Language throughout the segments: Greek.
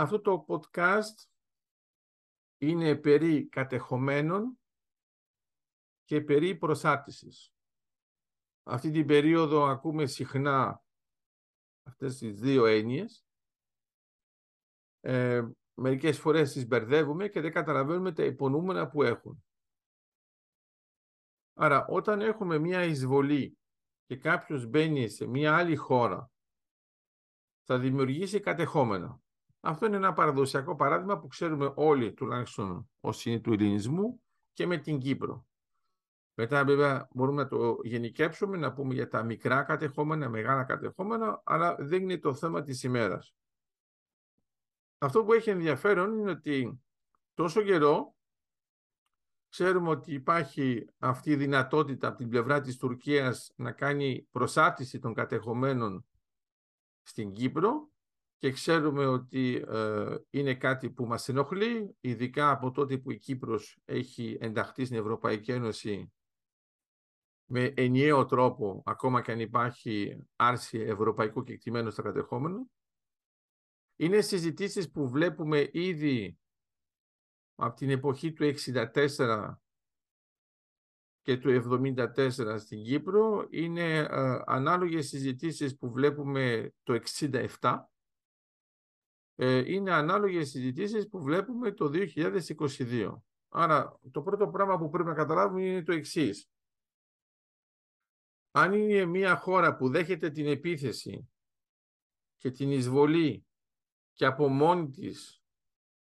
αυτό το podcast είναι περί κατεχομένων και περί προσάρτησης. Αυτή την περίοδο ακούμε συχνά αυτές τις δύο έννοιες. Ε, μερικές φορές τις μπερδεύουμε και δεν καταλαβαίνουμε τα υπονοούμενα που έχουν. Άρα όταν έχουμε μία εισβολή και κάποιος μπαίνει σε μία άλλη χώρα θα δημιουργήσει κατεχόμενα. Αυτό είναι ένα παραδοσιακό παράδειγμα που ξέρουμε όλοι, τουλάχιστον όσοι είναι του ελληνισμού, και με την Κύπρο. Μετά βέβαια μπορούμε να το γενικέψουμε, να πούμε για τα μικρά κατεχόμενα, μεγάλα κατεχόμενα, αλλά δεν είναι το θέμα της ημέρας. Αυτό που έχει ενδιαφέρον είναι ότι τόσο καιρό ξέρουμε ότι υπάρχει αυτή η δυνατότητα από την πλευρά της Τουρκίας να κάνει προσάρτηση των κατεχομένων στην Κύπρο και ξέρουμε ότι ε, είναι κάτι που μας ενοχλεί, ειδικά από τότε που η Κύπρος έχει ενταχθεί στην Ευρωπαϊκή Ένωση με ενιαίο τρόπο, ακόμα και αν υπάρχει άρση ευρωπαϊκού κεκτημένου στα κατεχόμενα. Είναι συζητήσεις που βλέπουμε ήδη από την εποχή του 64 και του 74 στην Κύπρο. Είναι ε, ανάλογες συζητήσεις που βλέπουμε το 67. Ε, είναι ανάλογες συζητήσεις που βλέπουμε το 2022. Άρα το πρώτο πράγμα που πρέπει να καταλάβουμε είναι το εξής. Αν είναι μια χώρα που δέχεται την επίθεση και την εισβολή και από μόνη της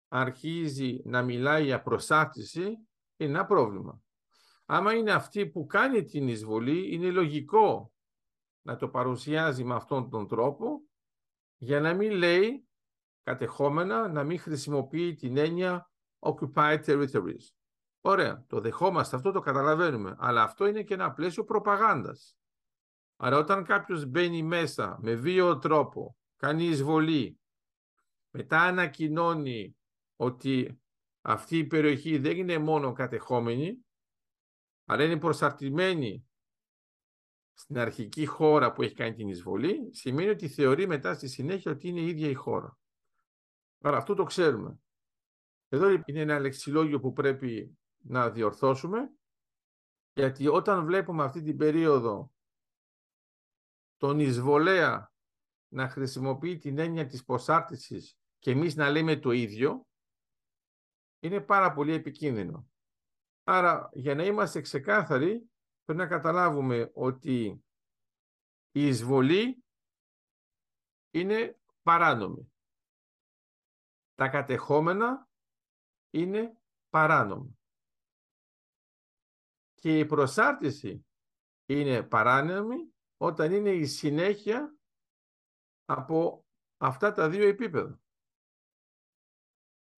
αρχίζει να μιλάει για προσάρτηση, είναι ένα πρόβλημα. Άμα είναι αυτή που κάνει την εισβολή, είναι λογικό να το παρουσιάζει με αυτόν τον τρόπο για να μην λέει κατεχόμενα, να μην χρησιμοποιεί την έννοια occupied territories. Ωραία, το δεχόμαστε αυτό, το καταλαβαίνουμε. Αλλά αυτό είναι και ένα πλαίσιο προπαγάνδας. Άρα όταν κάποιος μπαίνει μέσα με βίαιο τρόπο, κάνει εισβολή, μετά ανακοινώνει ότι αυτή η περιοχή δεν είναι μόνο κατεχόμενη, αλλά είναι προσαρτημένη στην αρχική χώρα που έχει κάνει την εισβολή, σημαίνει ότι θεωρεί μετά στη συνέχεια ότι είναι η ίδια η χώρα. Άρα αυτό το ξέρουμε. Εδώ είναι ένα λεξιλόγιο που πρέπει να διορθώσουμε, γιατί όταν βλέπουμε αυτή την περίοδο τον εισβολέα να χρησιμοποιεί την έννοια της προσάρτησης και εμείς να λέμε το ίδιο, είναι πάρα πολύ επικίνδυνο. Άρα, για να είμαστε ξεκάθαροι, πρέπει να καταλάβουμε ότι η εισβολή είναι παράνομη. Τα κατεχόμενα είναι παράνομη. Και η προσάρτηση είναι παράνομη όταν είναι η συνέχεια από αυτά τα δύο επίπεδα.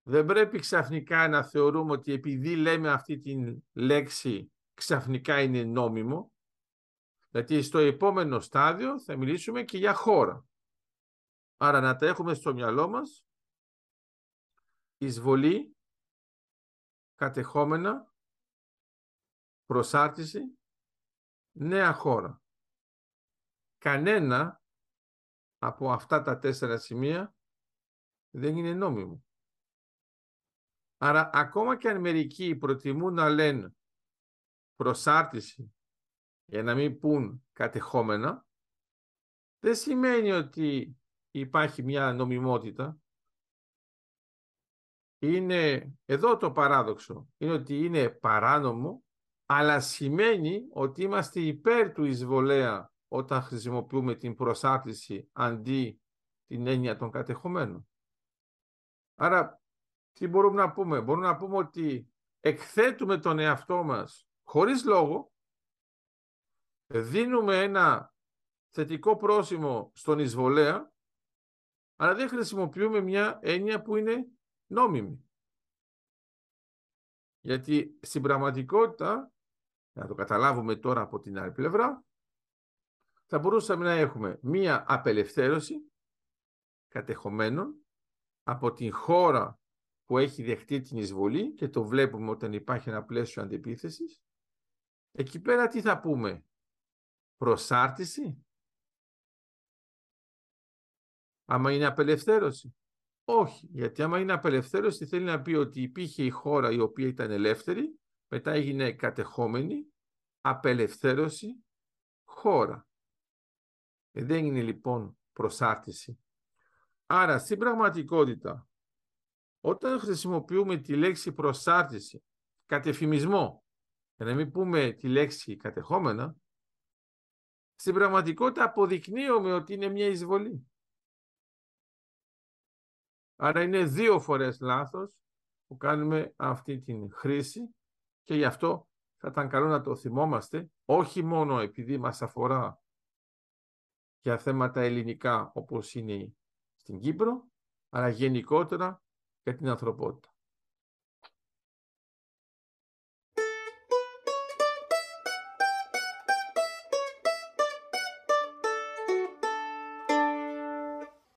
Δεν πρέπει ξαφνικά να θεωρούμε ότι επειδή λέμε αυτή την λέξη ξαφνικά είναι νόμιμο, γιατί στο επόμενο στάδιο θα μιλήσουμε και για χώρα. Άρα να τα έχουμε στο μυαλό μας εισβολή, κατεχόμενα, προσάρτηση, νέα χώρα. Κανένα από αυτά τα τέσσερα σημεία δεν είναι νόμιμο. Άρα ακόμα και αν μερικοί προτιμούν να λένε προσάρτηση για να μην πούν κατεχόμενα, δεν σημαίνει ότι υπάρχει μια νομιμότητα. Είναι εδώ το παράδοξο. Είναι ότι είναι παράνομο, αλλά σημαίνει ότι είμαστε υπέρ του εισβολέα όταν χρησιμοποιούμε την προσάρτηση αντί την έννοια των κατεχομένων. Άρα, τι μπορούμε να πούμε; Μπορούμε να πούμε ότι εκθέτουμε τον εαυτό μας χωρίς λόγο, δίνουμε ένα θετικό πρόσημο στον εισβολέα, αλλά δεν χρησιμοποιούμε μια έννοια που είναι νόμιμη. Γιατί στην πραγματικότητα, να το καταλάβουμε τώρα από την άλλη πλευρά, θα μπορούσαμε να έχουμε μία απελευθέρωση κατεχομένων από την χώρα που έχει δεχτεί την εισβολή και το βλέπουμε όταν υπάρχει ένα πλαίσιο αντιπίθεσης. Εκεί πέρα τι θα πούμε, προσάρτηση, άμα είναι απελευθέρωση. Όχι, γιατί άμα είναι απελευθέρωση θέλει να πει ότι υπήρχε η χώρα η οποία ήταν ελεύθερη, μετά έγινε κατεχόμενη, απελευθέρωση, χώρα. Ε, δεν είναι λοιπόν προσάρτηση. Άρα, στην πραγματικότητα, όταν χρησιμοποιούμε τη λέξη προσάρτηση, κατεφημισμό, για να μην πούμε τη λέξη κατεχόμενα, στην πραγματικότητα αποδεικνύουμε ότι είναι μια εισβολή. Άρα είναι δύο φορές λάθος που κάνουμε αυτή την χρήση και γι' αυτό θα ήταν καλό να το θυμόμαστε, όχι μόνο επειδή μας αφορά για θέματα ελληνικά όπως είναι στην Κύπρο, αλλά γενικότερα για την ανθρωπότητα.